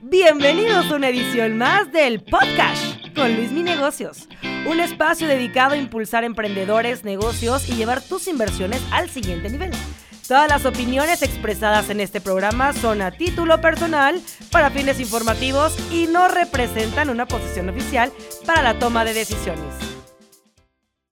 Bienvenidos a una edición más del podcast con Luis Mi Negocios, un espacio dedicado a impulsar emprendedores, negocios y llevar tus inversiones al siguiente nivel. Todas las opiniones expresadas en este programa son a título personal, para fines informativos y no representan una posición oficial para la toma de decisiones.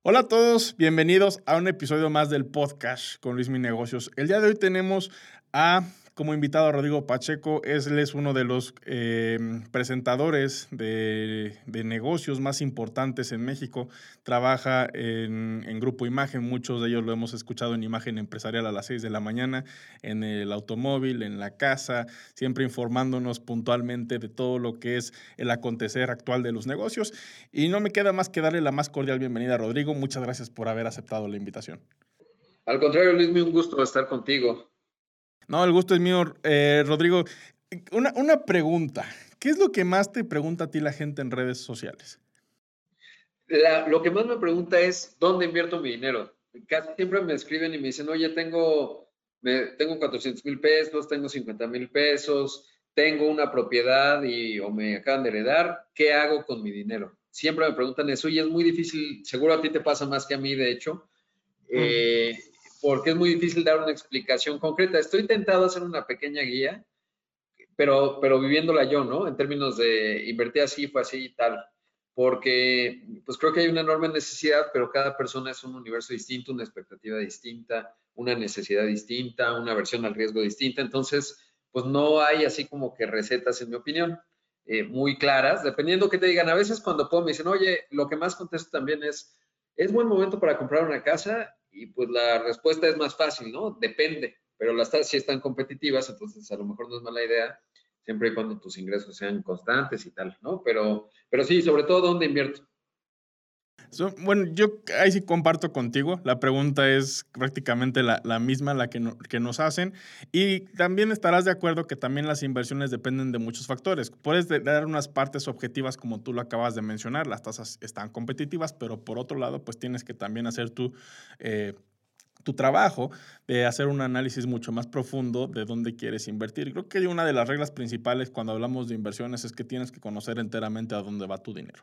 Hola a todos, bienvenidos a un episodio más del podcast con Luis Mi Negocios. El día de hoy tenemos a como invitado a Rodrigo Pacheco. Es uno de los eh, presentadores de, negocios más importantes en México. Trabaja en, Grupo Imagen, muchos de ellos lo hemos escuchado en Imagen Empresarial a las 6 de la mañana, en el automóvil, en la casa, siempre informándonos puntualmente de todo lo que es el acontecer actual de los negocios. Y no me queda más que darle la más cordial bienvenida a Rodrigo. Muchas gracias por haber aceptado la invitación. Al contrario, Luis, un gusto estar contigo. No, el gusto es mío. Eh, Rodrigo, una, una pregunta. ¿Qué es lo que más te pregunta a ti la gente en redes sociales? lo que más me pregunta es, ¿dónde invierto mi dinero? Casi siempre me escriben y me dicen, oye, tengo, me, tengo 400 mil pesos, tengo 50 mil pesos, tengo una propiedad y, o me acaban de heredar, ¿qué hago con mi dinero? Siempre me preguntan eso y es muy difícil, seguro a ti te pasa más que a mí, de hecho. Eh, porque es muy difícil dar una explicación concreta. Estoy tentado a hacer una pequeña guía, pero, pero viviéndola yo, ¿no? En términos de invertir así, fue así y tal. Porque pues creo que hay una enorme necesidad, pero cada persona es un universo distinto, una expectativa distinta, una necesidad distinta, una versión al riesgo distinta. Entonces, pues no hay así como que recetas, en mi opinión, eh, muy claras, dependiendo que te digan. A veces cuando puedo me dicen, oye, lo que más contesto también es, ¿es buen momento para comprar una casa? Y pues la respuesta es más fácil, ¿no? Depende, pero las tasas sí están competitivas, entonces a lo mejor no es mala idea, siempre y cuando tus ingresos sean constantes y tal, ¿no? Pero, pero sí, sobre todo, ¿dónde invierto? Bueno, yo ahí sí comparto contigo. La pregunta es prácticamente la, misma, la que, que, nos hacen. Y también estarás de acuerdo que también las inversiones dependen de muchos factores. Puedes dar unas partes objetivas como tú lo acabas de mencionar, las tasas están competitivas, pero por otro lado, pues tienes que también hacer tu... Eh, tu trabajo de hacer un análisis mucho más profundo de dónde quieres invertir. Creo que una de las reglas principales cuando hablamos de inversiones es que tienes que conocer enteramente a dónde va tu dinero.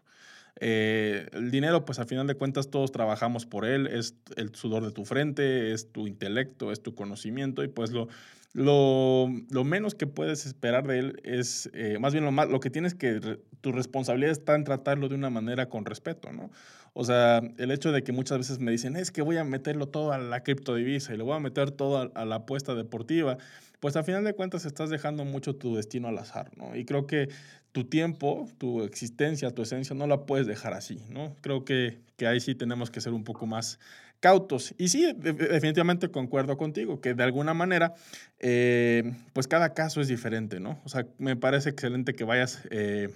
Eh, el dinero, pues a final de cuentas todos trabajamos por él, es el sudor de tu frente, es tu intelecto, es tu conocimiento y pues lo, lo, lo menos que puedes esperar de él es, eh, más bien lo, más, lo que tienes que, tu responsabilidad está en tratarlo de una manera con respeto, ¿no? O sea, el hecho de que muchas veces me dicen, es que voy a meterlo todo a la criptodivisa y le voy a meter todo a la apuesta deportiva pues a final de cuentas estás dejando mucho tu destino al azar, ¿no? Y creo que tu tiempo, tu existencia, tu esencia, no la puedes dejar así, ¿no? Creo que, que ahí sí tenemos que ser un poco más cautos. Y sí, definitivamente concuerdo contigo, que de alguna manera, eh, pues cada caso es diferente, ¿no? O sea, me parece excelente que vayas... Eh,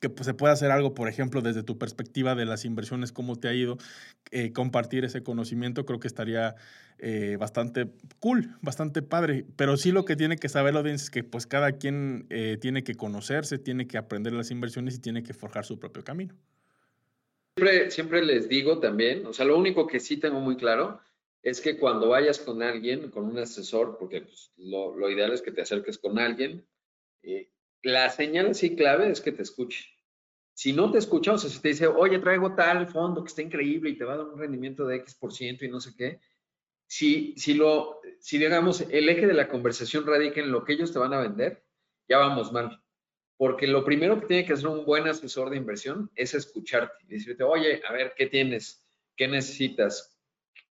que pues, se pueda hacer algo, por ejemplo, desde tu perspectiva de las inversiones, cómo te ha ido, eh, compartir ese conocimiento, creo que estaría eh, bastante cool, bastante padre. Pero sí lo que tiene que saber la audiencia es que pues cada quien eh, tiene que conocerse, tiene que aprender las inversiones y tiene que forjar su propio camino. Siempre, siempre les digo también, o sea, lo único que sí tengo muy claro es que cuando vayas con alguien, con un asesor, porque pues, lo, lo, ideal es que te acerques con alguien, la señal sí clave es que te escuche. Si no te escucha, o sea, si te dice, oye, traigo tal fondo que está increíble y te va a dar un rendimiento de X por ciento y no sé qué, si, si, lo, si digamos el eje de la conversación radica en lo que ellos te van a vender, ya vamos mal. Porque lo primero que tiene que hacer un buen asesor de inversión es escucharte y decirte, oye, a ver, ¿qué tienes? ¿Qué necesitas?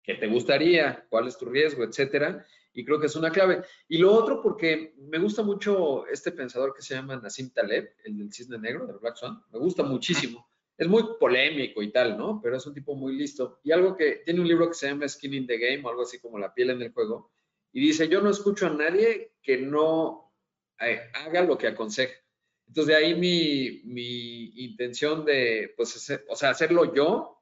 ¿Qué te gustaría? ¿Cuál es tu riesgo? Etcétera y creo que es una clave. Y lo otro, porque me gusta mucho este pensador que se llama Nassim Taleb, el del cisne negro, del Black Swan, me gusta muchísimo. Es muy polémico y tal, ¿no? Pero es un tipo muy listo. Y algo que tiene un libro que se llama Skin in the Game, o algo así como La piel en el juego, y dice, yo no escucho a nadie que no eh, haga lo que aconseja. Entonces, de ahí mi, mi intención de, pues, o sea, hacerlo yo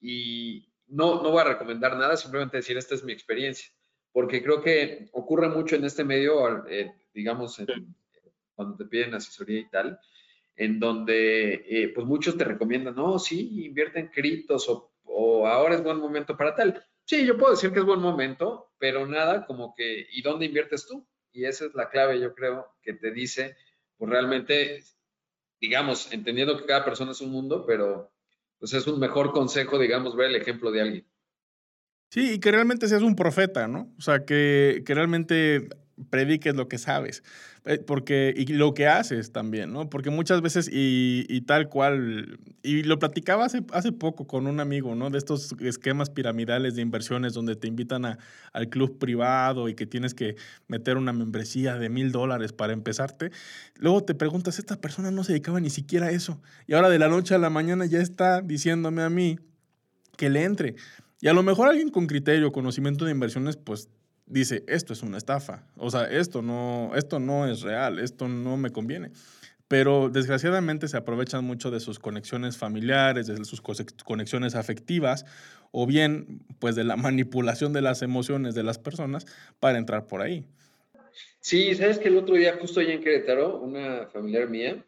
y no, no voy a recomendar nada, simplemente decir, esta es mi experiencia porque creo que ocurre mucho en este medio, eh, digamos, cuando te piden asesoría y tal, en donde eh, pues muchos te recomiendan, no, sí, invierte en criptos o, o, ahora es buen momento para tal. Sí, yo puedo decir que es buen momento, pero nada como que, ¿y dónde inviertes tú? Y esa es la clave, yo creo, que te dice pues realmente, digamos, entendiendo que cada persona es un mundo, pero pues es un mejor consejo, digamos, ver el ejemplo de alguien. Sí, y que realmente seas un profeta, ¿no? O sea, que, que realmente prediques lo que sabes. Eh, porque, y lo que haces también, ¿no? Porque muchas veces, y, y tal cual, y lo platicaba hace, hace poco con un amigo, ¿no? De estos esquemas piramidales de inversiones donde te invitan a, al club privado y que tienes que meter una membresía de mil dólares para empezarte. Luego te preguntas, esta persona no se dedicaba ni siquiera a eso. Y ahora de la noche a la mañana ya está diciéndome a mí que le entre. Y a lo mejor alguien con criterio, conocimiento de inversiones, pues dice, esto es una estafa, o sea, esto no, esto no es real, esto no me conviene. Pero desgraciadamente se aprovechan mucho de sus conexiones familiares, de sus conexiones afectivas, o bien pues de la manipulación de las emociones de las personas para entrar por ahí. Sí, sabes que el otro día justo allá en Querétaro, una familiar mía,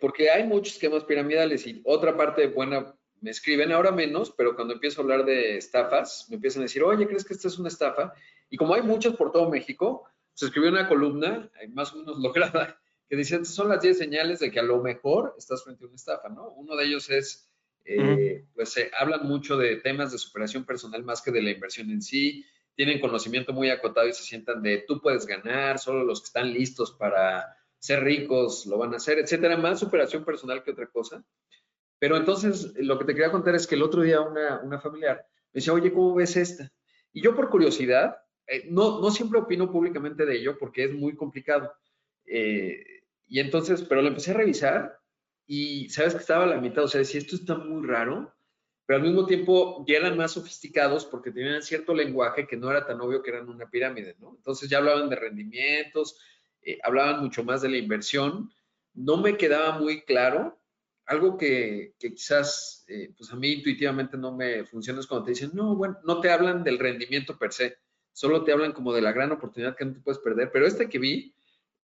porque hay muchos esquemas piramidales y otra parte buena me escriben ahora menos, pero cuando empiezo a hablar de estafas, me empiezan a decir, oye, ¿crees que esta es una estafa? Y como hay muchos por todo México, se escribió una columna, eh, más o menos lograda, que dice, estas son las 10 señales de que a lo mejor estás frente a una estafa, ¿no? Uno de ellos es, eh, pues se hablan mucho de temas de superación personal más que de la inversión en sí, tienen conocimiento muy acotado y se sientan de, tú puedes ganar, solo los que están listos para ser ricos lo van a hacer, etcétera, más superación personal que otra cosa. Pero entonces, lo que te quería contar es que el otro día una, familiar me decía, oye, ¿cómo ves esta? Y yo por curiosidad, eh, no, no siempre opino públicamente de ello porque es muy complicado. Eh, y entonces, pero lo empecé a revisar y sabes que estaba a la mitad, o sea, decía, esto está muy raro, pero al mismo tiempo ya eran más sofisticados porque tenían cierto lenguaje que no era tan obvio que eran una pirámide, ¿no? Entonces ya hablaban de rendimientos, eh, hablaban mucho más de la inversión. No me quedaba muy claro algo que, quizás, eh, pues a mí intuitivamente no me funciona es cuando te dicen, no, bueno, no te hablan del rendimiento per se, solo te hablan como de la gran oportunidad que no te puedes perder. Pero este que vi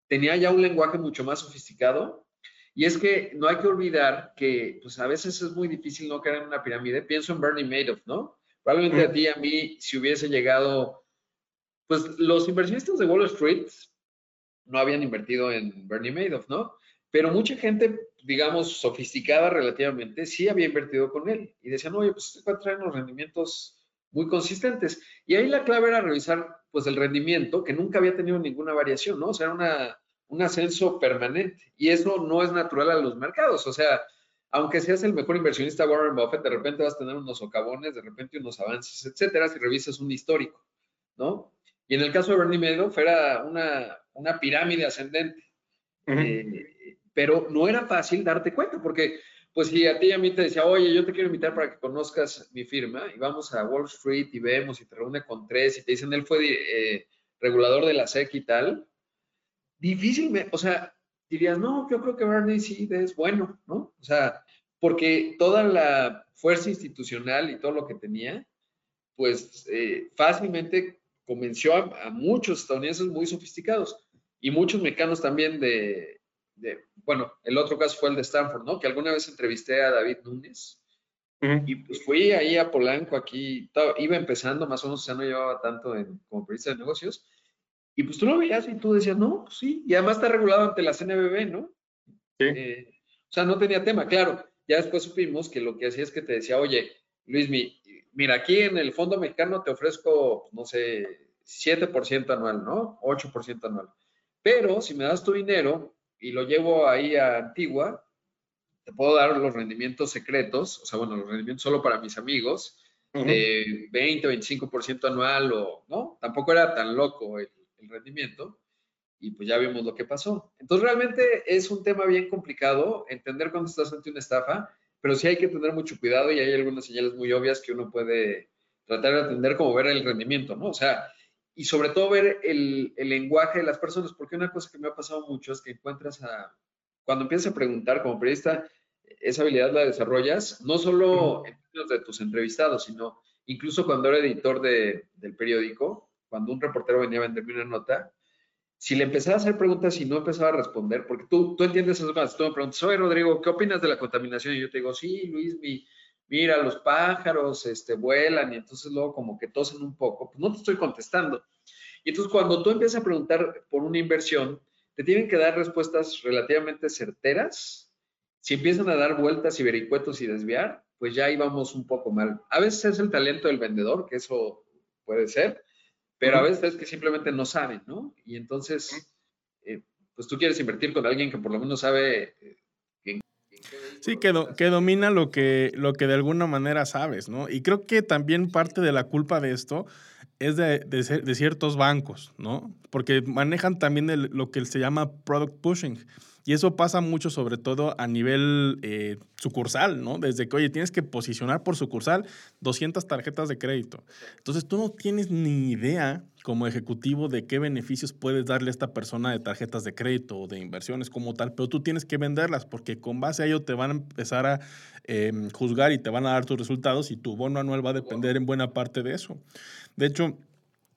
tenía ya un lenguaje mucho más sofisticado y es que no hay que olvidar que, pues a veces es muy difícil no caer en una pirámide. Pienso en Bernie Madoff, ¿no? Probablemente a ti, a mí, si hubiese llegado, pues los inversionistas de Wall Street no habían invertido en Bernie Madoff, ¿no? Pero mucha gente, digamos, sofisticada relativamente, sí había invertido con él y decían, oye, pues este va a traer unos rendimientos muy consistentes. Y ahí la clave era revisar, pues, el rendimiento, que nunca había tenido ninguna variación, ¿no? O sea, era una, un ascenso permanente. Y eso no es natural a los mercados. O sea, aunque seas el mejor inversionista Warren Buffett, de repente vas a tener unos socavones, de repente unos avances, etcétera, si revisas un histórico, ¿no? Y en el caso de Bernie Madoff era una, una pirámide ascendente pero no era fácil darte cuenta, porque pues si a ti y a mí te decía, oye, yo te quiero invitar para que conozcas mi firma y vamos a Wall Street y vemos y te reúne con tres y te dicen, él fue eh, regulador de la SEC y tal, difícilmente, o sea, dirías, no, yo creo que Bernie sí es bueno, ¿no? O sea, porque toda la fuerza institucional y todo lo que tenía, pues eh, fácilmente convenció a, a, muchos estadounidenses muy sofisticados y muchos mexicanos también de, bueno, el otro caso fue el de Stanford, ¿no? Que alguna vez entrevisté a David Núñez y pues fui ahí a Polanco, aquí, iba empezando, más o menos, ya no llevaba tanto en, como periodista de negocios, y pues tú lo veías y tú decías, no, pues sí, y además está regulado ante la CNBB, ¿no? Sí. Eh, o sea, no tenía tema, claro. Ya después supimos que lo que hacía es que te decía, oye, Luis, mira, aquí en el Fondo Mexicano te ofrezco, no sé, 7% anual, ¿no? 8% anual. Pero si me das tu dinero, y lo llevo ahí a Antigua, te puedo dar los rendimientos secretos, o sea, bueno, los rendimientos solo para mis amigos, de 20, 25% anual o, ¿no? Tampoco era tan loco el, rendimiento y pues ya vimos lo que pasó. Entonces, realmente es un tema bien complicado entender cuando estás ante una estafa, pero sí hay que tener mucho cuidado y hay algunas señales muy obvias que uno puede tratar de atender como ver el rendimiento, ¿no? O sea, y sobre todo ver el, lenguaje de las personas, porque una cosa que me ha pasado mucho es que encuentras a, cuando empiezas a preguntar como periodista, esa habilidad la desarrollas, no solo en términos de tus entrevistados, sino incluso cuando era editor de, del periódico, cuando un reportero venía a venderme una nota, si le empezaba a hacer preguntas y no empezaba a responder, porque tú, tú entiendes esas cosas, tú me preguntas, oye Rodrigo, ¿qué opinas de la contaminación? Y yo te digo, sí, Luis, mi, mira, los pájaros este, vuelan y entonces luego como que tosen un poco, pues no te estoy contestando. Y entonces cuando tú empiezas a preguntar por una inversión, te tienen que dar respuestas relativamente certeras. Si empiezan a dar vueltas y vericuetos y desviar, pues ya íbamos un poco mal. A veces es el talento del vendedor, que eso puede ser, pero a veces es que simplemente no saben, ¿no? Y entonces, eh, pues tú quieres invertir con alguien que por lo menos sabe... Sí, que, que domina lo que, lo que de alguna manera sabes, ¿no? Y creo que también parte de la culpa de esto es de, de, ciertos bancos, ¿no? Porque manejan también lo que se llama product pushing. Y eso pasa mucho, sobre todo a nivel eh, sucursal, ¿no? Desde que, oye, tienes que posicionar por sucursal 200 tarjetas de crédito. Entonces, tú no tienes ni idea como ejecutivo de qué beneficios puedes darle a esta persona de tarjetas de crédito o de inversiones como tal, pero tú tienes que venderlas porque con base a ello te van a empezar a em, juzgar y te van a dar tus resultados y tu bono anual va a depender en buena parte de eso. De hecho,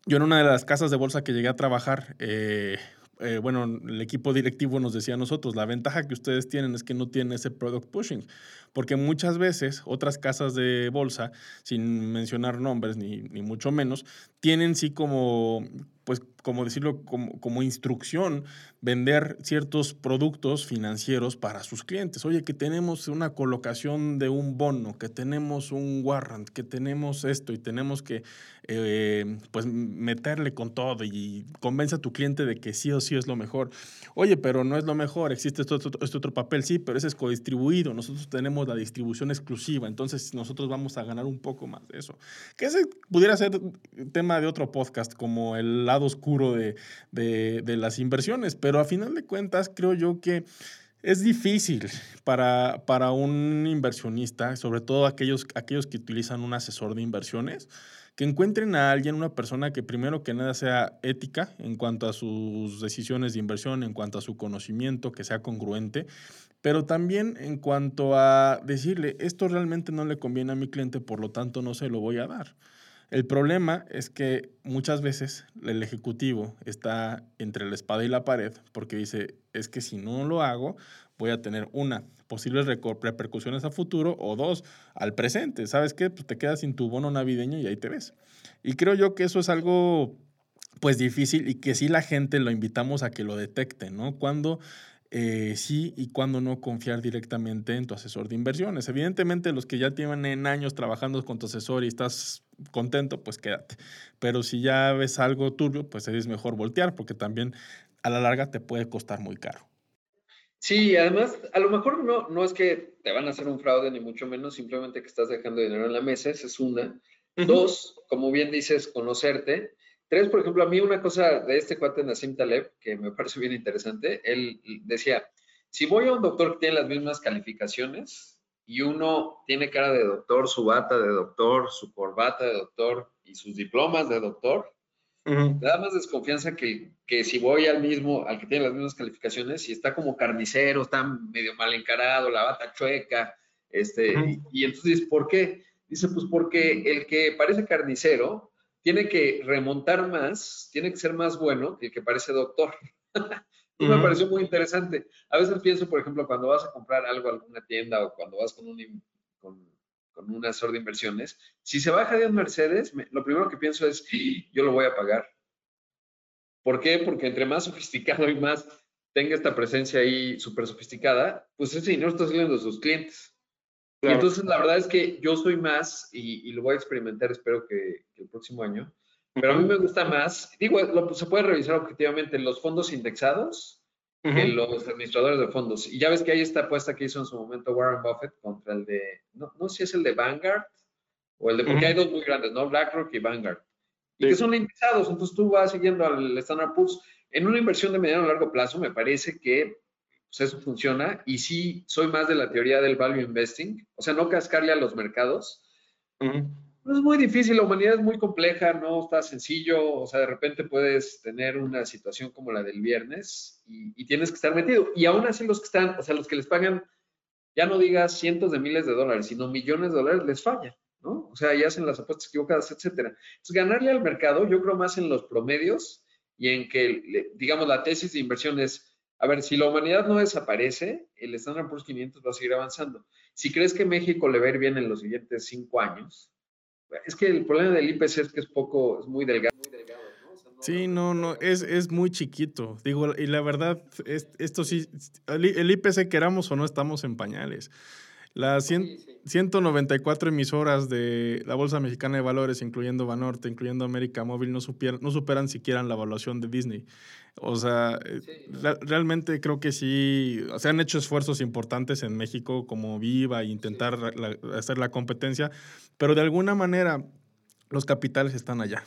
yo en una de las casas de bolsa que llegué a trabajar, eh, eh, bueno, el equipo directivo nos decía a nosotros, la ventaja que ustedes tienen es que no tienen ese product pushing, porque muchas veces otras casas de bolsa, sin mencionar nombres ni, ni mucho menos, tienen sí como pues, como decirlo, como, como, instrucción, vender ciertos productos financieros para sus clientes. Oye, que tenemos una colocación de un bono, que tenemos un warrant, que tenemos esto y tenemos que, eh, pues, meterle con todo y convence a tu cliente de que sí o sí es lo mejor. Oye, pero no es lo mejor, existe este otro, este otro papel, sí, pero ese es codistribuido, nosotros tenemos la distribución exclusiva, entonces nosotros vamos a ganar un poco más de eso. Que ese pudiera ser tema de otro podcast, como el lado oscuro de, de, las inversiones, pero a final de cuentas creo yo que es difícil para, para un inversionista, sobre todo aquellos, aquellos que utilizan un asesor de inversiones, que encuentren a alguien, una persona que primero que nada sea ética en cuanto a sus decisiones de inversión, en cuanto a su conocimiento, que sea congruente, pero también en cuanto a decirle, esto realmente no le conviene a mi cliente, por lo tanto no se lo voy a dar. El problema es que muchas veces el ejecutivo está entre la espada y la pared porque dice, es que si no lo hago, voy a tener una, posibles repercusiones a futuro o dos, al presente. ¿Sabes qué? Pues te quedas sin tu bono navideño y ahí te ves. Y creo yo que eso es algo pues difícil y que sí la gente lo invitamos a que lo detecte, ¿no? Cuando eh, sí y cuándo no confiar directamente en tu asesor de inversiones. Evidentemente, los que ya tienen años trabajando con tu asesor y estás contento, pues quédate. Pero si ya ves algo turbio, pues es mejor voltear porque también a la larga te puede costar muy caro. Sí, además, a lo mejor no, no es que te van a hacer un fraude, ni mucho menos, simplemente que estás dejando dinero en la mesa, esa es una. Dos, como bien dices, conocerte. Tres, por ejemplo, a mí una cosa de este cuate Nassim Taleb, que me parece bien interesante, él decía, si voy a un doctor que tiene las mismas calificaciones y uno tiene cara de doctor, su bata de doctor, su corbata de doctor y sus diplomas de doctor, me da más desconfianza que, que, si voy al mismo, al que tiene las mismas calificaciones y está como carnicero, está medio mal encarado, la bata chueca, este, y, y entonces, ¿por qué? Dice, pues porque el que parece carnicero tiene que remontar más, tiene que ser más bueno que el que parece doctor. y me pareció muy interesante. A veces pienso, por ejemplo, cuando vas a comprar algo a alguna tienda o cuando vas con un, con, un asesor de inversiones, si se baja de un Mercedes, lo primero que pienso es, yo lo voy a pagar. ¿Por qué? Porque entre más sofisticado y más tenga esta presencia ahí súper sofisticada, pues ese dinero está saliendo de sus clientes. Y entonces la verdad es que yo soy más, y, lo voy a experimentar, espero que, el próximo año, pero a mí me gusta más, digo, se puede revisar objetivamente los fondos indexados que los administradores de fondos. Y ya ves que hay esta apuesta que hizo en su momento Warren Buffett contra el de, no, no sé si es el de Vanguard o el de, porque hay dos muy grandes, ¿no? BlackRock y Vanguard. Y que son indexados, entonces tú vas siguiendo al Standard Poor's. En una inversión de mediano a largo plazo, me parece que pues eso funciona. Y sí, soy más de la teoría del value investing, o sea, no cascarle a los mercados. No es muy difícil, la humanidad es muy compleja, no está sencillo, o sea, de repente puedes tener una situación como la del viernes y, tienes que estar metido. Y aún así los que están, o sea, los que les pagan, ya no digas cientos de miles de dólares, sino millones de dólares, les falla, ¿no? O sea, y hacen las apuestas equivocadas, etcétera. Entonces, ganarle al mercado, yo creo más en los promedios y en que, digamos, la tesis de inversión es, a ver, si la humanidad no desaparece, el Standard Poor's 500 va a seguir avanzando. Si crees que México le va a ir bien en los siguientes cinco años, es que el problema del IPC es que es poco, es muy delgado. Muy delgado ¿no? Sí, no, no, es, es muy chiquito. Digo, y la verdad, esto sí, el IPC queramos o no, estamos en pañales. Las 194 emisoras de la Bolsa Mexicana de Valores, incluyendo Banorte, incluyendo América Móvil, no, no superan siquiera la evaluación de Disney. O sea, eh, realmente creo que sí, se han hecho esfuerzos importantes en México como Viva e intentar hacer la competencia, pero de alguna manera los capitales están allá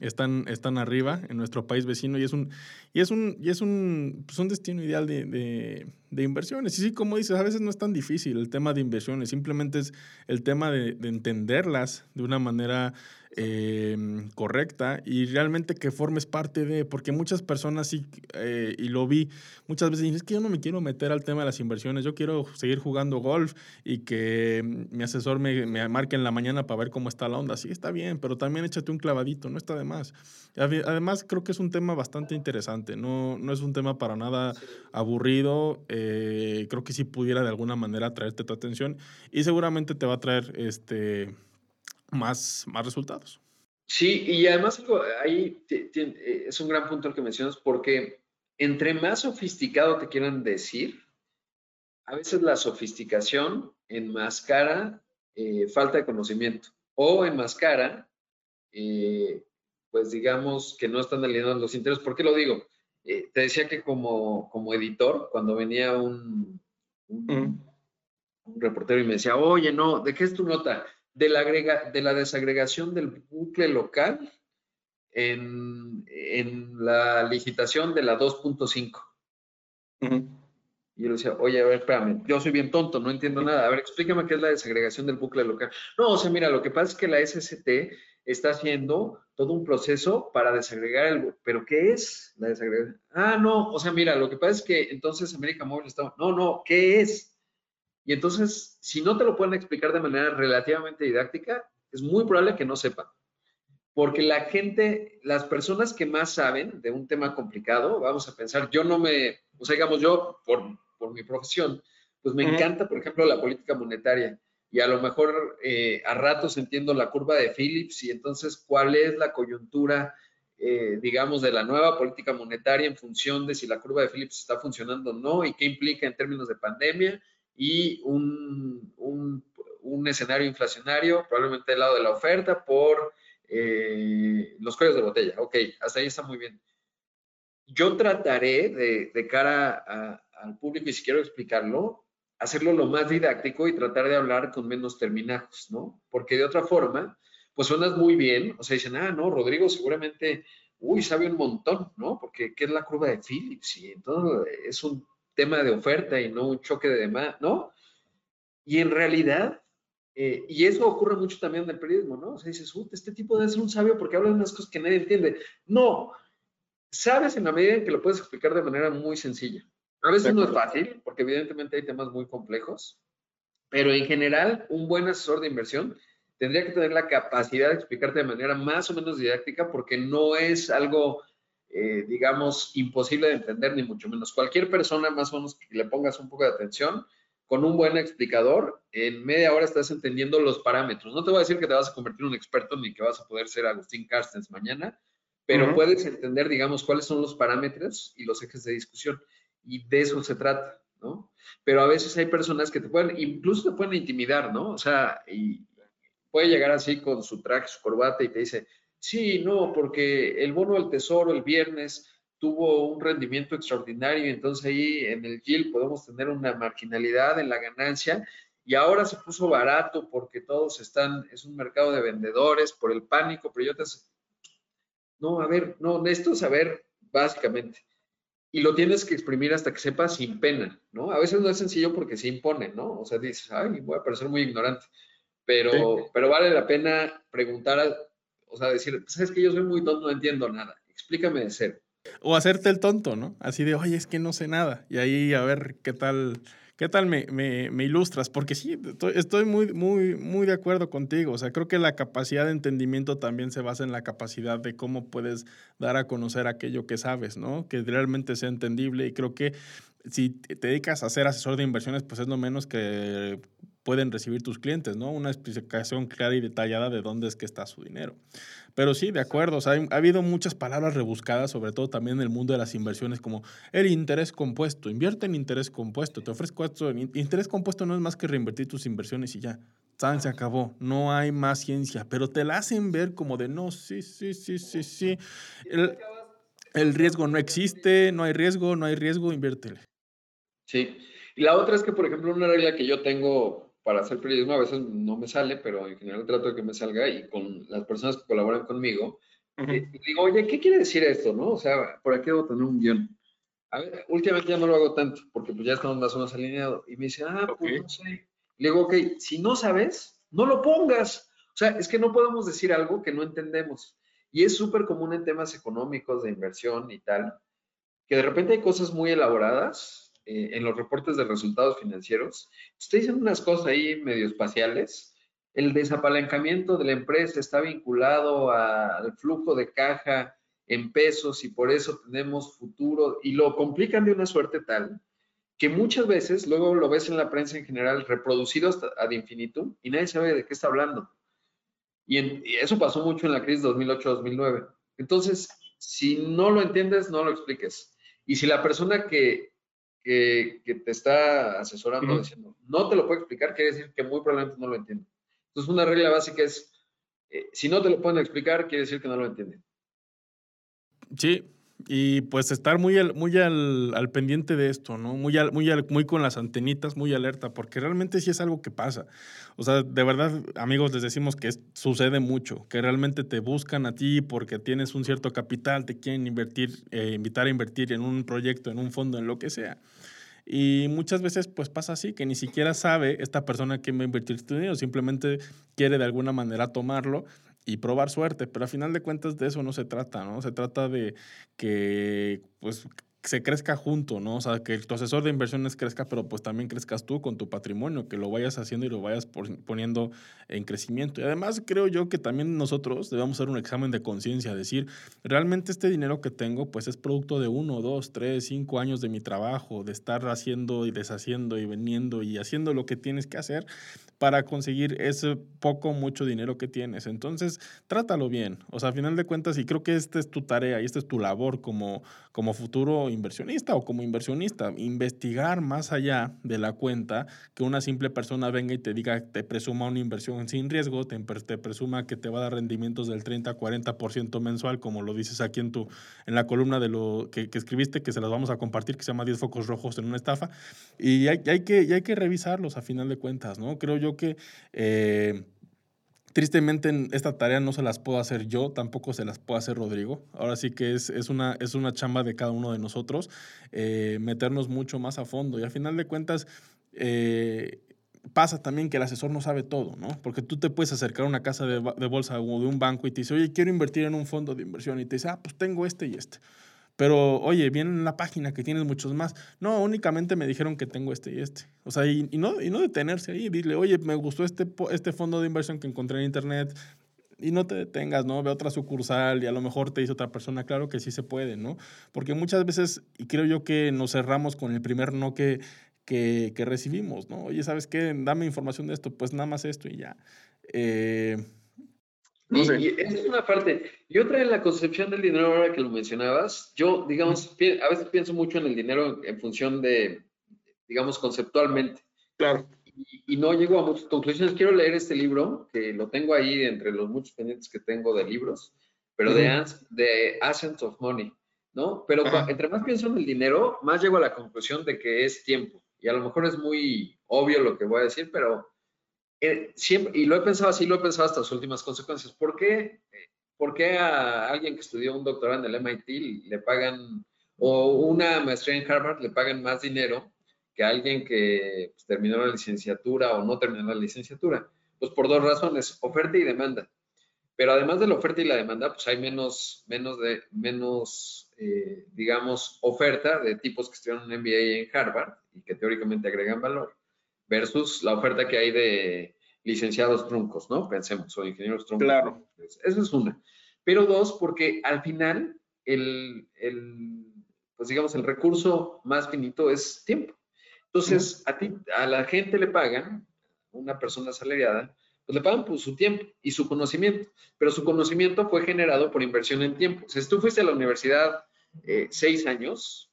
están, están arriba en nuestro país vecino y es un, y es un, y es un, pues un destino ideal de, de, de, inversiones. Y sí, como dices, a veces no es tan difícil el tema de inversiones, simplemente es el tema de, de entenderlas de una manera Em, correcta y realmente que formes parte de, porque muchas personas sí, eh, y lo vi, muchas veces dicen, es que yo no me quiero meter al tema de las inversiones, yo quiero seguir jugando golf y que mi asesor me, me marque en la mañana para ver cómo está la onda. Sí, está bien, pero también échate un clavadito, no está de más. Además, creo que es un tema bastante interesante, no, no es un tema para nada aburrido, eh, creo que sí pudiera de alguna manera traerte tu atención y seguramente te va a traer este más, más resultados. Sí, y además ahí eh, es un gran punto el que mencionas porque entre más sofisticado te quieran decir, a veces la sofisticación enmascara eh, falta de conocimiento o enmascara, eh, pues digamos que no están alineados los intereses. ¿Por qué lo digo? Eh, te decía que como, como editor, cuando venía un, un, un, reportero y me decía, oye, no, ¿de qué es tu nota? De la, agrega, de la desagregación del bucle local en, la licitación de la 2.5. Y yo le decía, oye, a ver, espérame, yo soy bien tonto, no entiendo nada. A ver, explícame qué es la desagregación del bucle local. No, o sea, mira, lo que pasa es que la SST está haciendo todo un proceso para desagregar el... ¿Pero qué es la desagregación? Ah, no, o sea, mira, lo que pasa es que entonces América Móvil está... No, no, ¿qué es? Y entonces, si no te lo pueden explicar de manera relativamente didáctica, es muy probable que no sepan. Porque la gente, las personas que más saben de un tema complicado, vamos a pensar, yo no me, o sea, digamos, yo por, por mi profesión, pues me encanta, por ejemplo, la política monetaria. Y a lo mejor eh, a ratos entiendo la curva de Phillips y entonces cuál es la coyuntura, eh, digamos, de la nueva política monetaria en función de si la curva de Phillips está funcionando o no y qué implica en términos de pandemia y un, un, un escenario inflacionario, probablemente del lado de la oferta, por eh, los cuellos de botella. Ok, hasta ahí está muy bien. Yo trataré de, de cara a, al público, y si quiero explicarlo, hacerlo lo más didáctico y tratar de hablar con menos terminajos, ¿no? Porque de otra forma, pues suenas muy bien, o sea, dicen, ah, no, Rodrigo seguramente, uy, sabe un montón, ¿no? Porque ¿qué es la curva de Phillips? Y entonces es un tema de oferta y no un choque de demanda, ¿no? Y en realidad, eh, y eso ocurre mucho también en el periodismo, ¿no? O sea, dices, este tipo debe ser un sabio porque habla de unas cosas que nadie entiende. No, sabes en la medida en que lo puedes explicar de manera muy sencilla. A veces no es fácil, porque evidentemente hay temas muy complejos, pero en general, un buen asesor de inversión tendría que tener la capacidad de explicarte de manera más o menos didáctica, porque no es algo eh, digamos, imposible de entender, ni mucho menos. Cualquier persona, más o menos, que le pongas un poco de atención, con un buen explicador, en media hora estás entendiendo los parámetros. No te voy a decir que te vas a convertir en un experto ni que vas a poder ser Agustín Carstens mañana, pero puedes entender, digamos, cuáles son los parámetros y los ejes de discusión. Y de eso se trata, ¿no? Pero a veces hay personas que te pueden, incluso te pueden intimidar, ¿no? O sea, y puede llegar así con su traje, su corbata y te dice, Sí, no, porque el bono del tesoro el viernes tuvo un rendimiento extraordinario, entonces ahí en el yield podemos tener una marginalidad en la ganancia y ahora se puso barato porque todos están, es un mercado de vendedores por el pánico, pero yo te... No, a ver, no, esto es saber básicamente. Y lo tienes que exprimir hasta que sepas sin pena, ¿no? A veces no es sencillo porque se impone, ¿no? O sea, dices, ay, voy a parecer muy ignorante, pero, pero vale la pena preguntar a, o sea, decir, sabes que yo soy muy tonto, no entiendo nada, explícame de cero. O hacerte el tonto, ¿no? Así de, oye, es que no sé nada. Y ahí a ver qué tal, qué tal me, me, me ilustras. Porque sí, estoy muy, muy, muy de acuerdo contigo. O sea, creo que la capacidad de entendimiento también se basa en la capacidad de cómo puedes dar a conocer aquello que sabes, ¿no? Que realmente sea entendible. Y creo que si te dedicas a ser asesor de inversiones, pues es lo menos que pueden recibir tus clientes, ¿no? Una explicación clara y detallada de dónde es que está su dinero. Pero sí, de acuerdo, o sea, ha habido muchas palabras rebuscadas, sobre todo también en el mundo de las inversiones, como el interés compuesto, invierte en interés compuesto, te ofrezco esto, interés compuesto no es más que reinvertir tus inversiones y ya, ¿saben? Se acabó, no hay más ciencia, pero te la hacen ver como de, no, sí, sí, sí, sí, sí, el, el riesgo no existe, no hay riesgo, no hay riesgo, inviértele. Sí, y la otra es que, por ejemplo, una regla que yo tengo para hacer periodismo a veces no me sale, pero en general trato de que me salga y con las personas que colaboran conmigo, eh, digo, oye, ¿qué quiere decir esto? ¿No? O sea, ¿por aquí debo tener un guion? A ver, últimamente ya no lo hago tanto, porque pues ya estamos más o menos alineados. Y me dice, ah, pues no sé. Le digo, ok, si no sabes, no lo pongas. O sea, es que no podemos decir algo que no entendemos. Y es súper común en temas económicos, de inversión y tal, que de repente hay cosas muy elaboradas eh, en los reportes de resultados financieros, ustedes dicen unas cosas ahí medio espaciales. El desapalancamiento de la empresa está vinculado al flujo de caja en pesos y por eso tenemos futuro y lo complican de una suerte tal que muchas veces luego lo ves en la prensa en general reproducido hasta ad infinitum y nadie sabe de qué está hablando. Y, y eso pasó mucho en la crisis 2008-2009. Entonces, si no lo entiendes, no lo expliques. Y si la persona que que, te está asesorando diciendo, no te lo puedo explicar, quiere decir que muy probablemente no lo entiende. Entonces, una regla básica es, eh, si no te lo pueden explicar, quiere decir que no lo entienden. Sí, y pues estar muy al, muy al, pendiente de esto, ¿no? Muy, muy, muy con las antenitas, muy alerta, porque realmente sí es algo que pasa. O sea, de verdad, amigos, les decimos que sucede mucho, que realmente te buscan a ti porque tienes un cierto capital, te quieren invertir, eh, invitar a invertir en un proyecto, en un fondo, en lo que sea. Y muchas veces pues pasa así, que ni siquiera sabe esta persona que va a invertir tu dinero, simplemente quiere de alguna manera tomarlo y probar suerte, pero a final de cuentas de eso no se trata, ¿no? Se trata de que pues se crezca junto, ¿no? O sea, que tu asesor de inversiones crezca, pero pues también crezcas tú con tu patrimonio, que lo vayas haciendo y lo vayas poniendo en crecimiento. Y además creo yo que también nosotros debemos hacer un examen de conciencia, decir, realmente este dinero que tengo pues es producto de uno, dos, tres, cinco años de mi trabajo, de estar haciendo y deshaciendo y vendiendo y haciendo lo que tienes que hacer para conseguir ese poco, mucho dinero que tienes. Entonces, trátalo bien. O sea, a final de cuentas, y creo que esta es tu tarea y esta es tu labor como, como futuro inversionista o como inversionista, investigar más allá de la cuenta, que una simple persona venga y te diga, te presuma una inversión sin riesgo, te, te presuma que te va a dar rendimientos del 30, 40% mensual, como lo dices aquí en, tu, en la columna de lo que, escribiste, que se las vamos a compartir, que se llama 10 focos rojos en una estafa. Y hay, que, hay que revisarlos a final de cuentas, ¿no? Creo yo que eh, tristemente esta tarea no se las puedo hacer yo, tampoco se las puedo hacer Rodrigo. Ahora sí que es, es, una, es una chamba de cada uno de nosotros, eh, meternos mucho más a fondo. Y al final de cuentas, eh, pasa también que el asesor no sabe todo, ¿no? Porque tú te puedes acercar a una casa de, de, bolsa o de un banco y te dice, oye, quiero invertir en un fondo de inversión. Y te dice, ah, pues tengo este y este. Pero, oye, viene en la página que tienes muchos más. No, únicamente me dijeron que tengo este y este. O sea, y, no, y no detenerse ahí. Dile, oye, me gustó este, este fondo de inversión que encontré en internet. Y no te detengas, ¿no? Ve otra sucursal y a lo mejor te dice otra persona. Claro que sí se puede, ¿no? Porque muchas veces, y creo yo que nos cerramos con el primer no que, que, que recibimos, ¿no? Oye, ¿sabes qué? Dame información de esto. Pues nada más esto y ya. Eh, y, esa es una parte. Y otra en la concepción del dinero, ahora que lo mencionabas, yo, digamos, a veces pienso mucho en el dinero en, función de, digamos, conceptualmente. Claro. Y, no llego a muchas conclusiones. Quiero leer este libro, que lo tengo ahí entre los muchos pendientes que tengo de libros, pero de, de Essence of Money, ¿no? Pero entre más pienso en el dinero, más llego a la conclusión de que es tiempo. Y a lo mejor es muy obvio lo que voy a decir, pero eh, siempre, y lo he pensado así, lo he pensado hasta las últimas consecuencias. ¿Por qué, ¿Por qué a alguien que estudió un doctorado en el MIT le pagan, o una maestría en Harvard le pagan más dinero que a alguien que pues, terminó la licenciatura o no terminó la licenciatura? Pues por dos razones, oferta y demanda. Pero además de la oferta y la demanda, pues hay menos, menos, de, menos eh, digamos, oferta de tipos que estudian un MBA en Harvard y que teóricamente agregan valor versus la oferta que hay de licenciados truncos, ¿no? Pensemos, o ingenieros truncos. Claro. Esa es una. Pero dos, porque al final, el, pues digamos, el recurso más finito es tiempo. Entonces, a ti, a la gente le pagan, una persona asalariada, pues le pagan por su tiempo y su conocimiento, pero su conocimiento fue generado por inversión en tiempo. si tú fuiste a la universidad eh, seis años,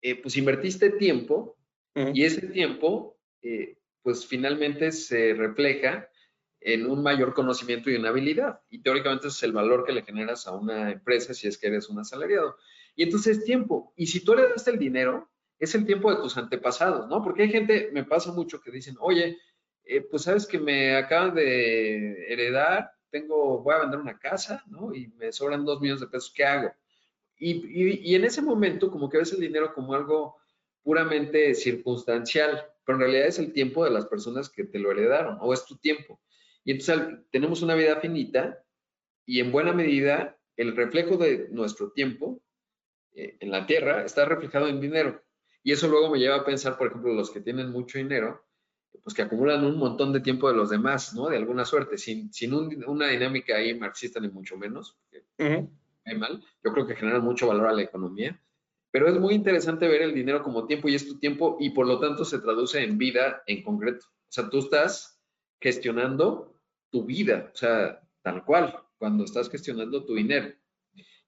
eh, pues invertiste tiempo y ese tiempo, eh, pues finalmente se refleja en un mayor conocimiento y una habilidad. Y teóricamente es el valor que le generas a una empresa si es que eres un asalariado. Y entonces es tiempo. Y si tú le das el dinero, es el tiempo de tus antepasados, ¿no? Porque hay gente, me pasa mucho que dicen, oye, eh, pues sabes que me acaban de heredar, tengo, voy a vender una casa, ¿no? Y me sobran dos millones de pesos, ¿qué hago? Y, y, en ese momento como que ves el dinero como algo puramente circunstancial, pero en realidad es el tiempo de las personas que te lo heredaron o es tu tiempo. Y entonces tenemos una vida finita y en buena medida el reflejo de nuestro tiempo eh, en la tierra está reflejado en dinero. Y eso luego me lleva a pensar, por ejemplo, los que tienen mucho dinero, pues que acumulan un montón de tiempo de los demás, ¿no? De alguna suerte, sin, sin una dinámica ahí marxista ni mucho menos, porque hay mal, yo creo que generan mucho valor a la economía, pero es muy interesante ver el dinero como tiempo y es tu tiempo y por lo tanto se traduce en vida en concreto. O sea, tú estás gestionando tu vida, o sea, tal cual, cuando estás gestionando tu dinero.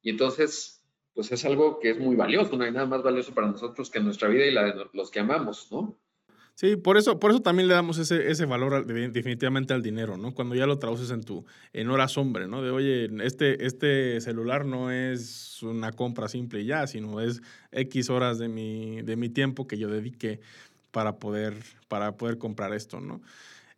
Y entonces, pues es algo que es muy valioso, no hay nada más valioso para nosotros que nuestra vida y la de los que amamos, ¿no? Sí, por eso, por eso también le damos ese, ese valor definitivamente al dinero, ¿no? Cuando ya lo traduces en tu, en horas hombre, ¿no? De oye, este, este celular no es una compra simple y ya, sino es X horas de mi, de mi tiempo que yo dediqué para poder, para poder comprar esto, ¿no?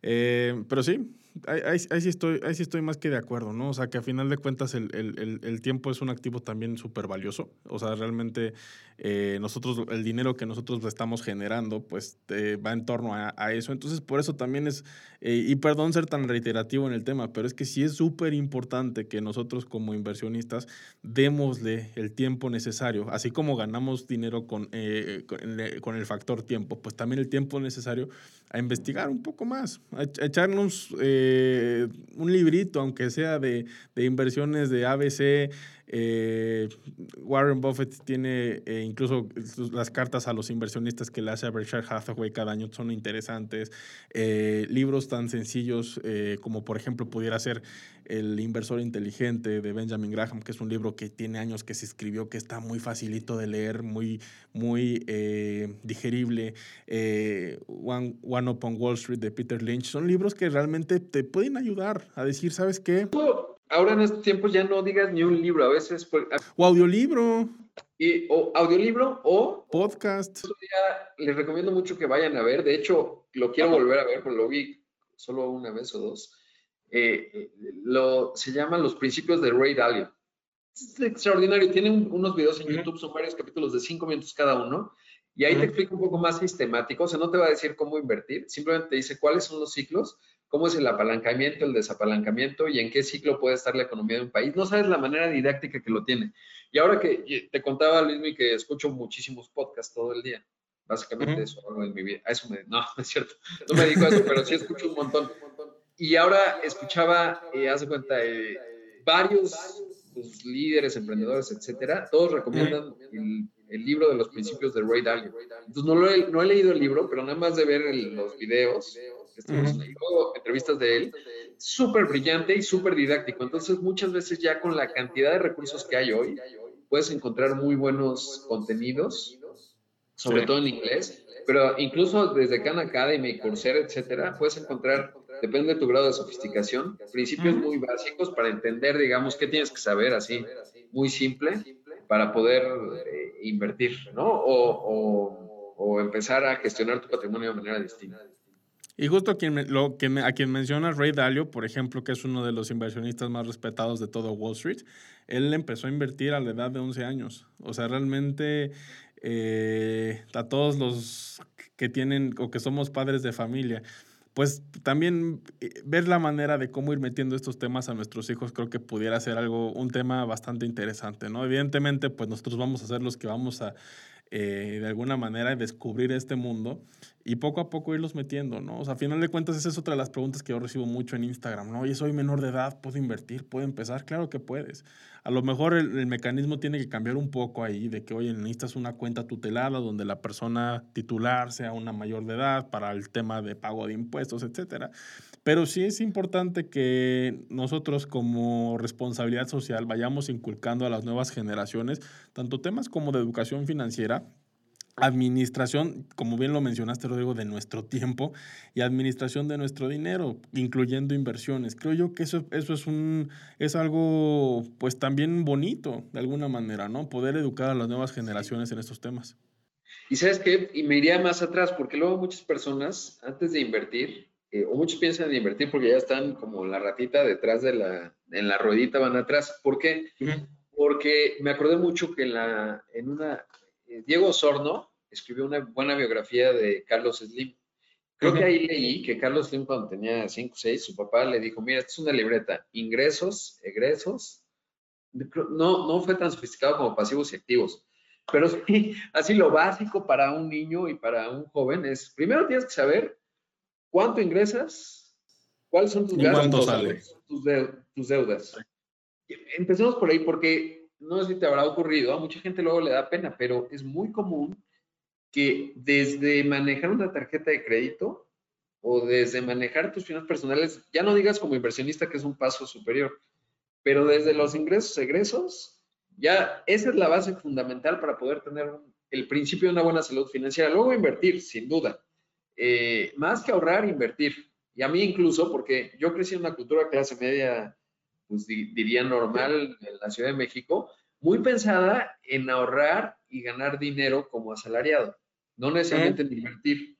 Eh, pero sí, ahí, sí estoy, ahí sí estoy más que de acuerdo, ¿no? O sea, que a final de cuentas el, el, el tiempo es un activo también súper valioso. O sea, realmente eh, nosotros, el dinero que nosotros estamos generando, pues va en torno a, a, eso. Entonces, por eso también es, eh, y perdón ser tan reiterativo en el tema, pero es que sí es súper importante que nosotros como inversionistas démosle el tiempo necesario, así como ganamos dinero con, eh, con, el factor tiempo, pues también el tiempo necesario a investigar un poco más, a, echarnos un librito, aunque sea de, de inversiones de ABC, eh, Warren Buffett tiene eh, incluso las cartas a los inversionistas que le hace a Berkshire Hathaway cada año son interesantes. Eh, libros tan sencillos como por ejemplo pudiera ser El inversor inteligente de Benjamin Graham, que es un libro que tiene años que se escribió, que está muy facilito de leer, muy, muy digerible. One, One Up on Wall Street de Peter Lynch. Son libros que realmente te pueden ayudar a decir, ¿sabes qué? Ahora en estos tiempos ya no digas ni un libro, a veces... o audiolibro. Y, o audiolibro o... Podcast. les recomiendo mucho que vayan a ver. De hecho, lo quiero volver a ver, porque lo vi solo una vez o dos. Eh, lo, se llama Los Principios de Ray Dalio. Es extraordinario. Tiene unos videos en YouTube, son varios capítulos de cinco minutos cada uno. Y ahí te explica un poco más sistemático. O sea, no te va a decir cómo invertir, simplemente te dice cuáles son los ciclos cómo es el apalancamiento, el desapalancamiento y en qué ciclo puede estar la economía de un país. No sabes la manera didáctica que lo tiene. Y ahora que te contaba, Luismi, que escucho muchísimos podcasts todo el día. Básicamente eso hago en mi vida. eso me, no, no es cierto. No me dedico a eso, pero sí escucho un montón. Y ahora escuchaba, eh, hace cuenta, eh, varios pues, líderes, emprendedores, etcétera, todos recomiendan el, libro de los principios de Ray Dalio. Entonces no, lo he, no he leído el libro, pero nada más de ver los videos, entrevistas de él, súper brillante y súper didáctico. Entonces, muchas veces ya con la cantidad de recursos que hay hoy, puedes encontrar muy buenos contenidos, sobre todo en inglés, pero incluso desde Khan Academy, Coursera, etcétera, puedes encontrar, depende de tu grado de sofisticación, principios muy básicos para entender, digamos, qué tienes que saber así, muy simple, para poder eh, invertir, ¿no? O, o empezar a gestionar tu patrimonio de manera distinta. Y justo quien, a quien menciona Ray Dalio, por ejemplo, que es uno de los inversionistas más respetados de todo Wall Street, él empezó a invertir a la edad de 11 años. O sea, realmente eh, a todos los que tienen o que somos padres de familia, pues también eh, ver la manera de cómo ir metiendo estos temas a nuestros hijos creo que pudiera ser algo, un tema bastante interesante, ¿no? Evidentemente, pues nosotros vamos a ser los que vamos a eh, de alguna manera descubrir este mundo y poco a poco irlos metiendo, ¿no? O sea, a final de cuentas, esa es otra de las preguntas que yo recibo mucho en Instagram, ¿no? Oye, soy menor de edad, ¿puedo invertir? ¿Puedo empezar? Claro que puedes. A lo mejor el, mecanismo tiene que cambiar un poco ahí, de que, oye, necesitas una cuenta tutelada donde la persona titular sea una mayor de edad para el tema de pago de impuestos, etcétera. Pero sí es importante que nosotros como responsabilidad social vayamos inculcando a las nuevas generaciones tanto temas como de educación financiera, administración, como bien lo mencionaste, Rodrigo, de nuestro tiempo y administración de nuestro dinero, incluyendo inversiones. Creo yo que eso, eso es, un, es algo, pues también bonito, de alguna manera, ¿no? Poder educar a las nuevas generaciones en estos temas. Y sabes qué, y me iría más atrás, porque luego muchas personas, antes de invertir, eh, o muchos piensan en invertir porque ya están como la ratita detrás de la, en la ruedita van atrás. ¿Por qué? Porque me acordé mucho que en, la, en una, Diego Sorno escribió una buena biografía de Carlos Slim. Creo que ahí leí que Carlos Slim cuando tenía 5 o 6, su papá le dijo, mira, esta es una libreta, ingresos, egresos, no, no fue tan sofisticado como pasivos y activos. Pero sí, así lo básico para un niño y para un joven es, primero tienes que saber ¿Cuánto ingresas? ¿Cuáles son tus gastos? Tus, tus, deudas. Empecemos por ahí porque no sé si te habrá ocurrido, a mucha gente luego le da pena, pero es muy común que desde manejar una tarjeta de crédito o desde manejar tus finanzas personales, ya no digas como inversionista que es un paso superior, pero desde los ingresos, egresos, ya esa es la base fundamental para poder tener el principio de una buena salud financiera. Luego invertir, sin duda, eh, más que ahorrar, invertir. Y a mí incluso, porque yo crecí en una cultura clase media, pues diría normal en la Ciudad de México, muy pensada en ahorrar y ganar dinero como asalariado, no necesariamente en invertir.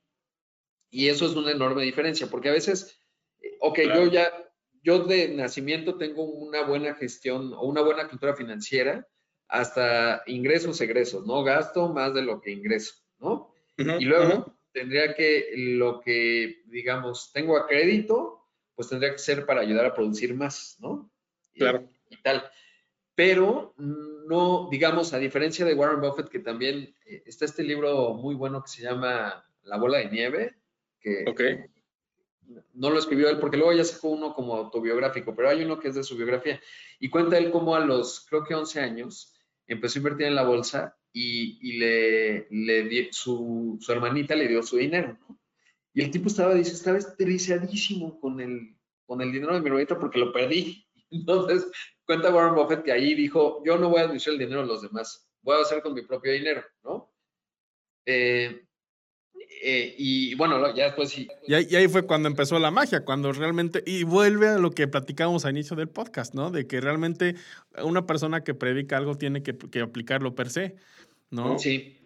Y eso es una enorme diferencia, porque a veces, eh, ok, yo ya, yo de nacimiento tengo una buena gestión o una buena cultura financiera, hasta ingresos, egresos, ¿no? Gasto más de lo que ingreso, ¿no? y luego, tendría que lo que, digamos, tengo a crédito, pues tendría que ser para ayudar a producir más, ¿no? Claro. Y, tal. Pero no, digamos, a diferencia de Warren Buffett, que también eh, está este libro muy bueno que se llama La bola de nieve, que no lo escribió él, porque luego ya sacó uno como autobiográfico, pero hay uno que es de su biografía. Y cuenta él cómo a los, creo que 11 años, empezó a invertir en la bolsa y, le, le su, su, hermanita le dio su dinero, ¿no? Y el tipo estaba, dice, estaba estresadísimo con el, con el dinero de mi hermanita porque lo perdí. Entonces, cuenta Warren Buffett que ahí dijo, yo no voy a administrar el dinero de los demás, voy a hacer con mi propio dinero, ¿no? Eh, eh, y bueno, ya después sí. Y ahí, fue cuando empezó la magia, cuando realmente, y vuelve a lo que platicábamos a inicio del podcast, ¿no? De que realmente una persona que predica algo tiene que, que aplicarlo per se. ¿no? Sí.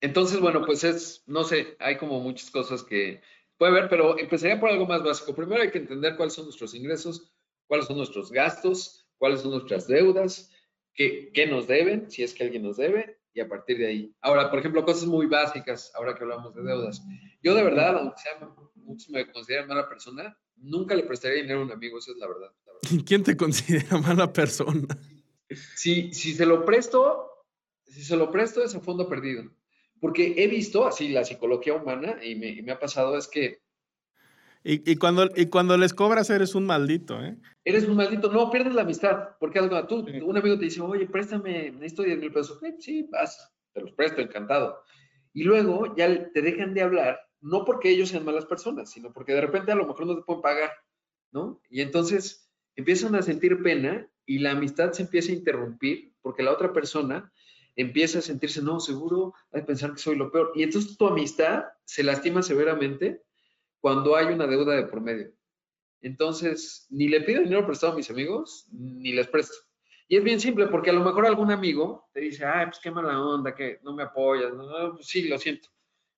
Entonces, bueno, pues es, no sé, hay como muchas cosas que puede haber, pero empezaría por algo más básico. Primero hay que entender cuáles son nuestros ingresos, cuáles son nuestros gastos, cuáles son nuestras deudas, qué, qué nos deben, si es que alguien nos debe, y a partir de ahí. Ahora, por ejemplo, cosas muy básicas, ahora que hablamos de deudas. Yo de verdad, aunque sea, muchos me consideran mala persona, nunca le prestaría dinero a un amigo, esa es la verdad. La verdad. ¿Quién te considera mala persona? Si, si se lo presto, si se lo presto es a fondo perdido. Porque he visto así la psicología humana y me, ha pasado es que... Y, cuando, y cuando les cobras eres un maldito, ¿eh? Eres un maldito. No, pierdes la amistad. Porque tú, un amigo te dice, oye, préstame, necesito 10 mil pesos. sí, vas, te los presto, encantado. Y luego ya te dejan de hablar, no porque ellos sean malas personas, sino porque de repente a lo mejor no te pueden pagar, ¿no? Y entonces empiezan a sentir pena y la amistad se empieza a interrumpir porque la otra persona empieza a sentirse, no, seguro, hay pensar que soy lo peor. Y entonces tu amistad se lastima severamente cuando hay una deuda de por medio. Entonces, ni le pido dinero prestado a mis amigos, ni les presto. Y es bien simple, porque a lo mejor algún amigo te dice, ay, pues qué mala onda, que no me apoyas. No, pues sí, lo siento.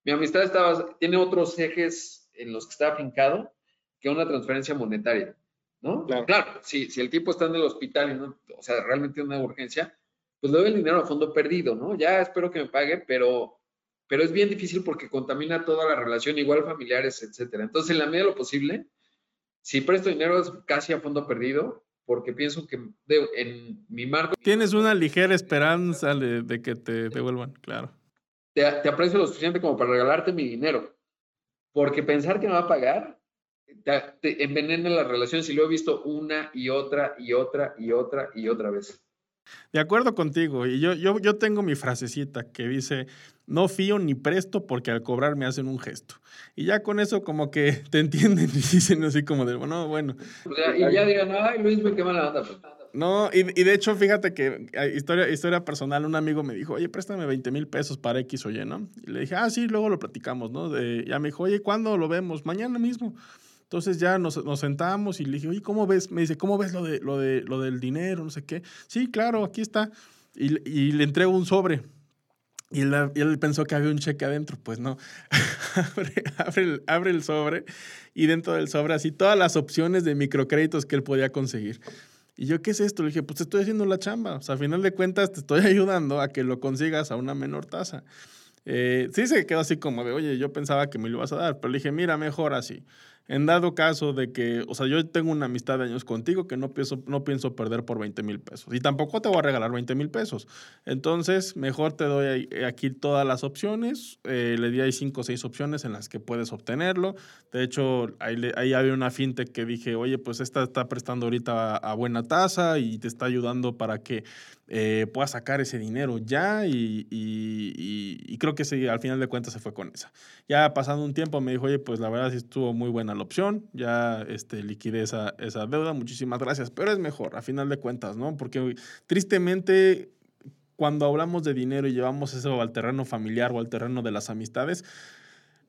Mi amistad estaba, tiene otros ejes en los que está afincado que una transferencia monetaria, ¿no? Claro, si, si el tipo está en el hospital y no, o sea, realmente una urgencia, pues le doy el dinero a fondo perdido, ¿no? Ya espero que me pague, pero, pero es bien difícil porque contamina toda la relación, igual familiares, etcétera. Entonces, en la medida de lo posible, si presto dinero es casi a fondo perdido, porque pienso que en mi marco... Tienes una ligera esperanza de, que te devuelvan, claro. Te, aprecio lo suficiente como para regalarte mi dinero, porque pensar que me va a pagar te, te envenena las relaciones y lo he visto una y otra y otra y otra y otra vez. De acuerdo contigo, y yo, yo, yo tengo mi frasecita que dice, no fío ni presto porque al cobrar me hacen un gesto. Y ya con eso como que te entienden y dicen así como de, bueno, bueno. y ya digan, ay Luis, qué mala onda. Pues". No, y, y, de hecho, fíjate que historia, historia personal, un amigo me dijo, oye, préstame 20 mil pesos para X o Y, ¿no? Y le dije, ah, sí, luego lo platicamos, ¿no? De, ya me dijo, oye, ¿cuándo lo vemos? Mañana mismo. Entonces ya nos, nos, sentamos y le dije, oye, ¿cómo ves? Me dice, ¿cómo ves lo, de, lo, de, lo del dinero? No sé qué. Sí, claro, aquí está. Y, y le entrego un sobre. Y él, pensó que había un cheque adentro. Pues no. abre, abre, el, abre el sobre y dentro del sobre así todas las opciones de microcréditos que él podía conseguir. Y yo, ¿qué es esto? Le dije, pues te estoy haciendo la chamba. O sea, a final de cuentas te estoy ayudando a que lo consigas a una menor tasa. Eh, sí se quedó así como de, oye, yo pensaba que me lo ibas a dar, pero le dije, mira, mejor así. En dado caso de que, o sea, yo tengo una amistad de años contigo que no pienso, no pienso perder por 20 mil pesos. Y tampoco te voy a regalar 20 mil pesos. Entonces, mejor te doy aquí todas las opciones. Eh, le di ahí cinco o seis opciones en las que puedes obtenerlo. De hecho, ahí, ahí había una fintech que dije, oye, pues esta está prestando ahorita a, buena tasa y te está ayudando para que eh, pueda sacar ese dinero ya y, y, creo que sí, al final de cuentas se fue con esa. Ya pasando un tiempo me dijo, oye, pues la verdad sí estuvo muy buena la opción, ya este, liquidé esa, esa deuda, muchísimas gracias, pero es mejor, a final de cuentas, ¿no? Porque tristemente cuando hablamos de dinero y llevamos eso al terreno familiar o al terreno de las amistades,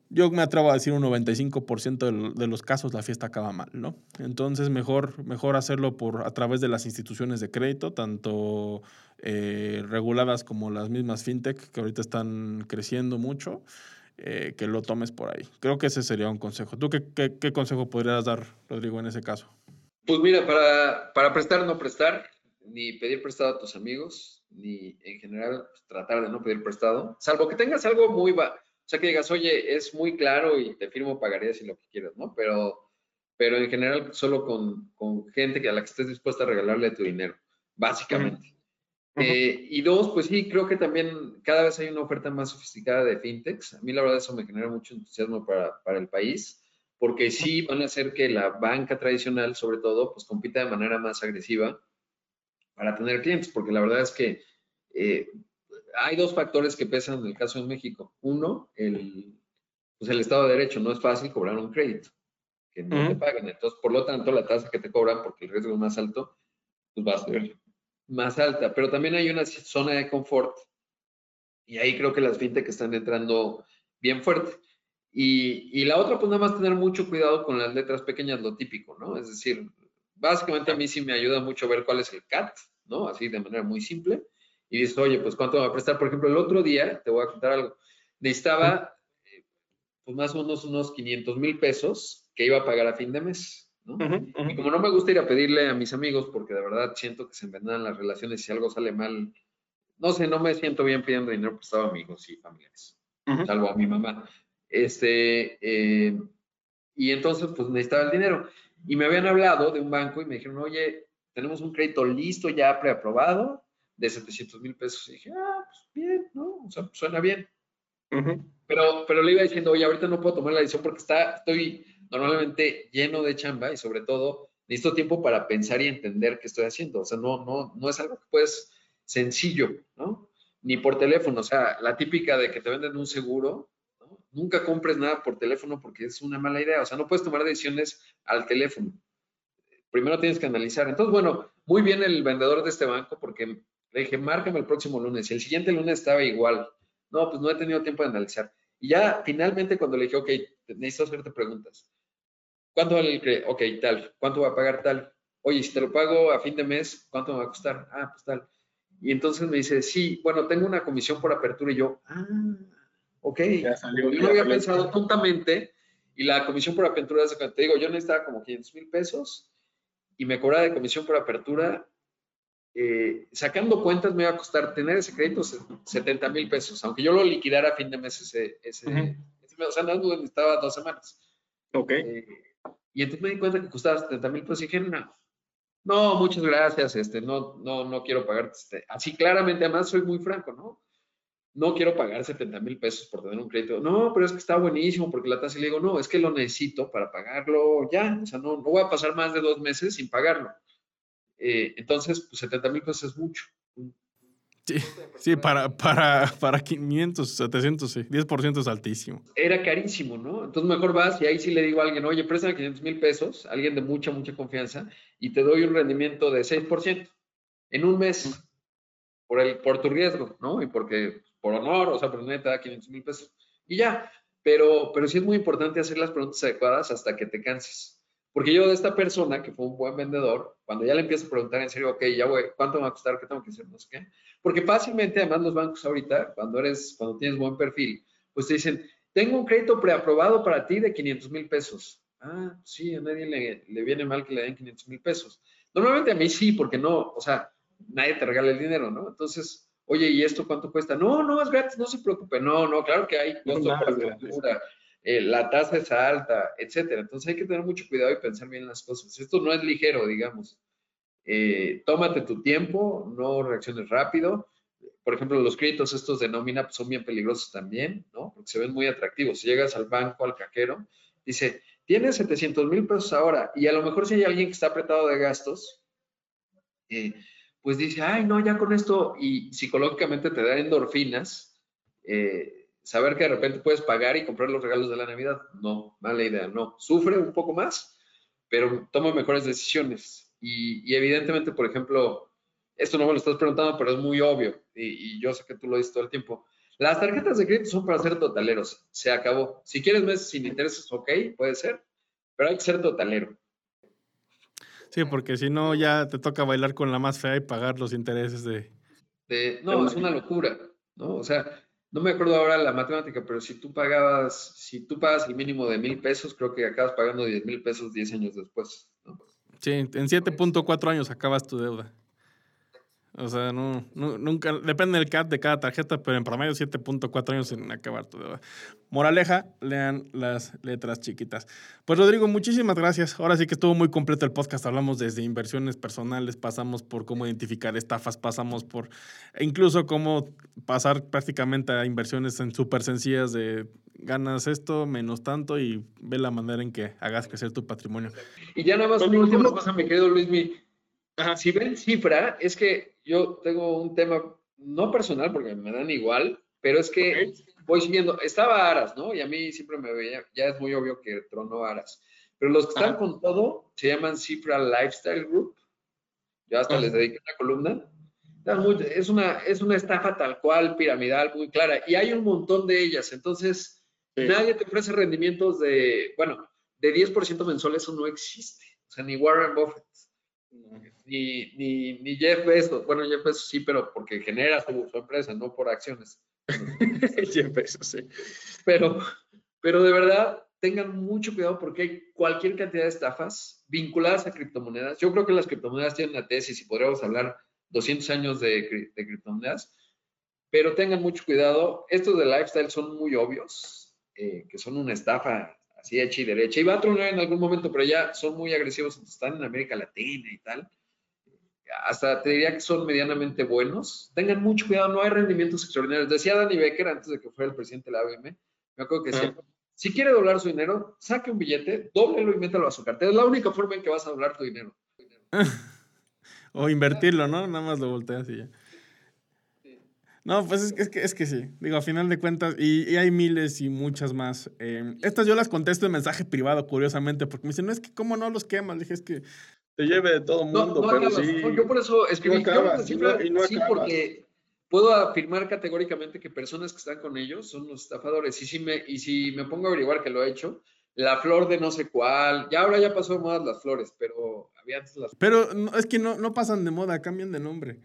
yo me atrevo a decir un 95% de, los casos la fiesta acaba mal, ¿no? Entonces mejor, mejor hacerlo por, a través de las instituciones de crédito, tanto eh, reguladas como las mismas fintech que ahorita están creciendo mucho, eh, que lo tomes por ahí. Creo que ese sería un consejo. ¿Tú qué, qué, consejo podrías dar, Rodrigo, en ese caso? Pues mira, para, para prestar, no prestar, ni pedir prestado a tus amigos, ni en general pues, tratar de no pedir prestado, salvo que tengas algo muy... O sea, que digas, oye, es muy claro y te firmo pagarías y lo que quieras, ¿no? Pero, pero en general solo con, con gente que a la que estés dispuesta a regalarle tu dinero, básicamente. Eh, y dos, pues sí, creo que también cada vez hay una oferta más sofisticada de fintechs. A mí la verdad eso me genera mucho entusiasmo para, para el país, porque sí van a hacer que la banca tradicional, sobre todo, pues compita de manera más agresiva para tener clientes, porque la verdad es que eh, hay dos factores que pesan en el caso de México. Uno, el, pues el Estado de Derecho. No es fácil cobrar un crédito que no te pagan. Entonces, por lo tanto, la tasa que te cobran, porque el riesgo es más alto, pues va a ser más alta. Pero también hay una zona de confort y ahí creo que las fintech están entrando bien fuerte. Y, y, la otra, pues nada más tener mucho cuidado con las letras pequeñas, lo típico, ¿no? Es decir, básicamente a mí sí me ayuda mucho ver cuál es el CAT, ¿no? Así de manera muy simple y dices, oye, pues ¿cuánto me va a prestar? Por ejemplo, el otro día, te voy a contar algo, necesitaba eh, pues más o menos unos 500 mil pesos que iba a pagar a fin de mes, ¿no? Y como no me gusta ir a pedirle a mis amigos, porque de verdad siento que se envenenan las relaciones y si algo sale mal, no sé, no me siento bien pidiendo dinero prestado a amigos y familiares, salvo a mi mamá. Este, eh, y entonces, pues necesitaba el dinero. Y me habían hablado de un banco y me dijeron, oye, tenemos un crédito listo ya preaprobado, de 700 mil pesos. Y dije, ah, pues bien, ¿no? O sea, suena bien. pero, pero le iba diciendo, oye, ahorita no puedo tomar la decisión porque está, estoy normalmente lleno de chamba y sobre todo necesito tiempo para pensar y entender qué estoy haciendo. O sea, no, no, no es algo que puedes sencillo, ¿no? Ni por teléfono. O sea, la típica de que te venden un seguro, ¿no? Nunca compres nada por teléfono porque es una mala idea. O sea, no puedes tomar decisiones al teléfono. Primero tienes que analizar. Entonces, bueno, muy bien el vendedor de este banco porque le dije, márcame el próximo lunes. Y el siguiente lunes estaba igual. No, pues no he tenido tiempo de analizar. Y ya finalmente cuando le dije, ok, necesito hacerte preguntas. ¿Cuánto vale el crédito? Ok, tal. ¿Cuánto va a pagar tal? Oye, si te lo pago a fin de mes, ¿cuánto me va a costar? Ah, pues tal. Y entonces me dice, sí, bueno, tengo una comisión por apertura. Y yo, ah, ok. Ya salió, yo no había pensado tontamente. Y la comisión por apertura, te digo, yo necesitaba como 500 mil pesos y me cobraba de comisión por apertura eh, sacando cuentas me iba a costar tener ese crédito 70 mil pesos, aunque yo lo liquidara a fin de mes ese, ese, o sea, no necesitaba dos semanas. Ok. Eh, y entonces me di cuenta que costaba 70 mil pesos y dije, no, no, muchas gracias, este, no, no, no quiero pagar, este, así claramente, además soy muy franco, ¿no? No quiero pagar 70 mil pesos por tener un crédito. No, pero es que está buenísimo porque la tasa, y le digo, no, es que lo necesito para pagarlo ya, o sea, no, no voy a pasar más de dos meses sin pagarlo. Eh, entonces, pues 70 mil pesos es mucho, Sí, sí para, para, para 500, 700, sí. 10% es altísimo. Era carísimo, ¿no? Entonces mejor vas y ahí sí le digo a alguien, oye, préstame 500 mil pesos, alguien de mucha, mucha confianza, y te doy un rendimiento de 6% en un mes por, el, por tu riesgo, ¿no? Y porque, por honor, o sea, pero no te da 500 mil pesos. Y ya, pero, pero sí es muy importante hacer las preguntas adecuadas hasta que te canses. Porque yo de esta persona, que fue un buen vendedor, cuando ya le empiezo a preguntar en serio, ok, ya voy, ¿cuánto me va a costar? ¿Qué tengo que hacer? No sé qué. Porque fácilmente, además, los bancos ahorita, cuando eres, cuando tienes buen perfil, pues te dicen, tengo un crédito preaprobado para ti de 500 mil pesos. Ah, sí, a nadie le, le, viene mal que le den 500 mil pesos. Normalmente a mí sí, porque no, o sea, nadie te regala el dinero, ¿no? Entonces, oye, ¿y esto cuánto cuesta? No, no, es gratis, no se preocupe. No, no, claro que hay costos por eh, la tasa es alta, etcétera. Entonces hay que tener mucho cuidado y pensar bien las cosas. Esto no es ligero, digamos. Eh, tómate tu tiempo, no reacciones rápido. Por ejemplo, los créditos estos de nómina pues, son bien peligrosos también, ¿no? Porque se ven muy atractivos. Si llegas al banco, al cajero, dice, tienes 700 mil pesos ahora y a lo mejor si hay alguien que está apretado de gastos, eh, pues dice, ay, no, ya con esto, y psicológicamente te da endorfinas, eh, saber que de repente puedes pagar y comprar los regalos de la Navidad. No, mala idea, no. Sufre un poco más, pero toma mejores decisiones. Y, evidentemente, por ejemplo, esto no me lo estás preguntando, pero es muy obvio, y, yo sé que tú lo dices todo el tiempo. Las tarjetas de crédito son para ser totaleros. Se acabó. Si quieres meses sin intereses, ok, puede ser, pero hay que ser totalero. Sí, porque si no, ya te toca bailar con la más fea y pagar los intereses de. de no, es una locura, ¿no? O sea, no me acuerdo ahora la matemática, pero si tú pagabas, si tú pagas el mínimo de mil pesos, creo que acabas pagando 10 mil pesos 10 años después. Sí, en 7.4 años acabas tu deuda. O sea, no, nunca, depende del CAT de cada tarjeta, pero en promedio 7.4 años en acabar tu deuda. Moraleja, lean las letras chiquitas. Pues Rodrigo, muchísimas gracias. Ahora sí que estuvo muy completo el podcast. Hablamos desde inversiones personales, pasamos por cómo identificar estafas, pasamos por incluso cómo pasar prácticamente a inversiones en súper sencillas de ganas esto menos tanto y ve la manera en que hagas crecer tu patrimonio. Y ya nada más una última cosa, mi querido Luis, si ven cifra, es que yo tengo un tema no personal porque me dan igual, pero es que voy siguiendo. Estaba Aras, ¿no? Y a mí siempre me veía, ya es muy obvio que tronó Aras. Pero los que están con todo se llaman Cifra Lifestyle Group. Ya hasta les dediqué una columna. Es una, es una estafa tal cual, piramidal, muy clara. Y hay un montón de ellas. Entonces, nadie te ofrece rendimientos de, bueno, de 10% mensual, eso no existe. O sea, ni Warren Buffett ni, ni, ni, Jeff Bezos, bueno, Jeff Bezos sí, pero porque genera su, empresa, no por acciones. Jeff Bezos, sí. Pero, pero de verdad, tengan mucho cuidado porque hay cualquier cantidad de estafas vinculadas a criptomonedas. Yo creo que las criptomonedas tienen una tesis y podríamos hablar 200 años de, de criptomonedas, pero tengan mucho cuidado. Estos de lifestyle son muy obvios, eh, que son una estafa así hecha y derecha. Y va a tronar en algún momento, pero ya son muy agresivos, están en América Latina y tal. Hasta te diría que son medianamente buenos. Tengan mucho cuidado, no hay rendimientos extraordinarios. Decía Danny Becker antes de que fuera el presidente de la ABM, me acuerdo que decía, si quiere doblar su dinero, saque un billete, dóblelo y métalo a su cartera. Es la única forma en que vas a doblar tu dinero. o invertirlo, ¿no? Nada más lo volteas y ya. No, pues es, es, que, es que sí. Digo, a final de cuentas, y, hay miles y muchas más. Eh, estas yo las contesto en mensaje privado, curiosamente, porque me dicen, no es que cómo no los quemas. dije, es que te lleve de todo mundo, pero sí. yo por eso escribí no sí, porque puedo afirmar categóricamente que personas que están con ellos son los estafadores. Y si me, y si me pongo a averiguar que lo he hecho, la flor de no sé cuál, ya ahora ya pasó de moda las flores, pero había antes las Pero es que no, no pasan de moda, cambian de nombre.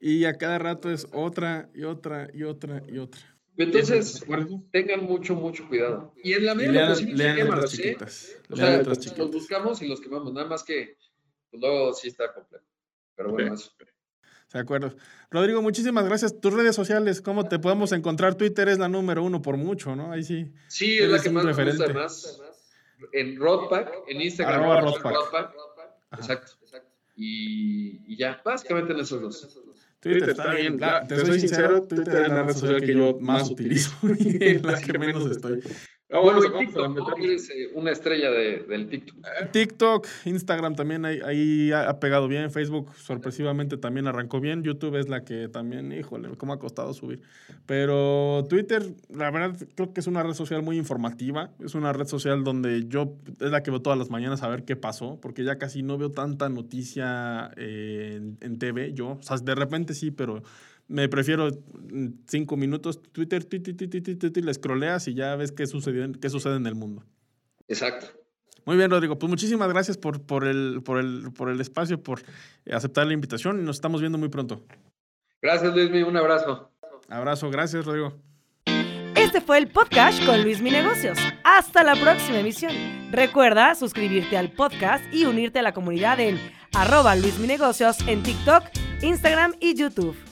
Y a cada rato es otra y otra y otra y otra. Entonces, tengan mucho, mucho cuidado. Y en la medida posible, quémalos, ¿eh? O sea, los buscamos y los quemamos. Nada más que pues, luego sí está completo. Pero bueno, eso. De acuerdo. Rodrigo, muchísimas gracias. Tus redes sociales, ¿cómo te podemos encontrar? Twitter es la número uno por mucho, ¿no? Ahí sí. Sí, es la que más me gusta más. En Rodpack, en Instagram. Rodpack. Exacto. Y, y, ya, básicamente en esos dos. Twitter, está, bien. te, soy sincero, Twitter es la red social que yo más utilizo y en la que menos estoy. Bueno, TikTok, eres eh, una estrella de, del TikTok. Eh, TikTok, Instagram también ahí, ahí, ha pegado bien. Facebook sorpresivamente también arrancó bien. YouTube es la que también, híjole, cómo ha costado subir. Pero Twitter, la verdad, creo que es una red social muy informativa. Es una red social donde yo es la que veo todas las mañanas a ver qué pasó, porque ya casi no veo tanta noticia eh, en, en TV. Yo, o sea, de repente sí, pero me prefiero cinco minutos Twitter, Twitter, Twitter, Twitter, le scrolleas y ya ves qué sucede, qué sucede en el mundo. Exacto. Muy bien, Rodrigo. Pues muchísimas gracias por, por, el, por, el, por el espacio, por aceptar la invitación y nos estamos viendo muy pronto. Gracias, Luis. Un abrazo. Abrazo. Gracias, Rodrigo. Este fue el podcast con Luis Mi Negocios. Hasta la próxima emisión. Recuerda suscribirte al podcast y unirte a la comunidad en arroba Luis Mi Negocios en TikTok, Instagram y YouTube.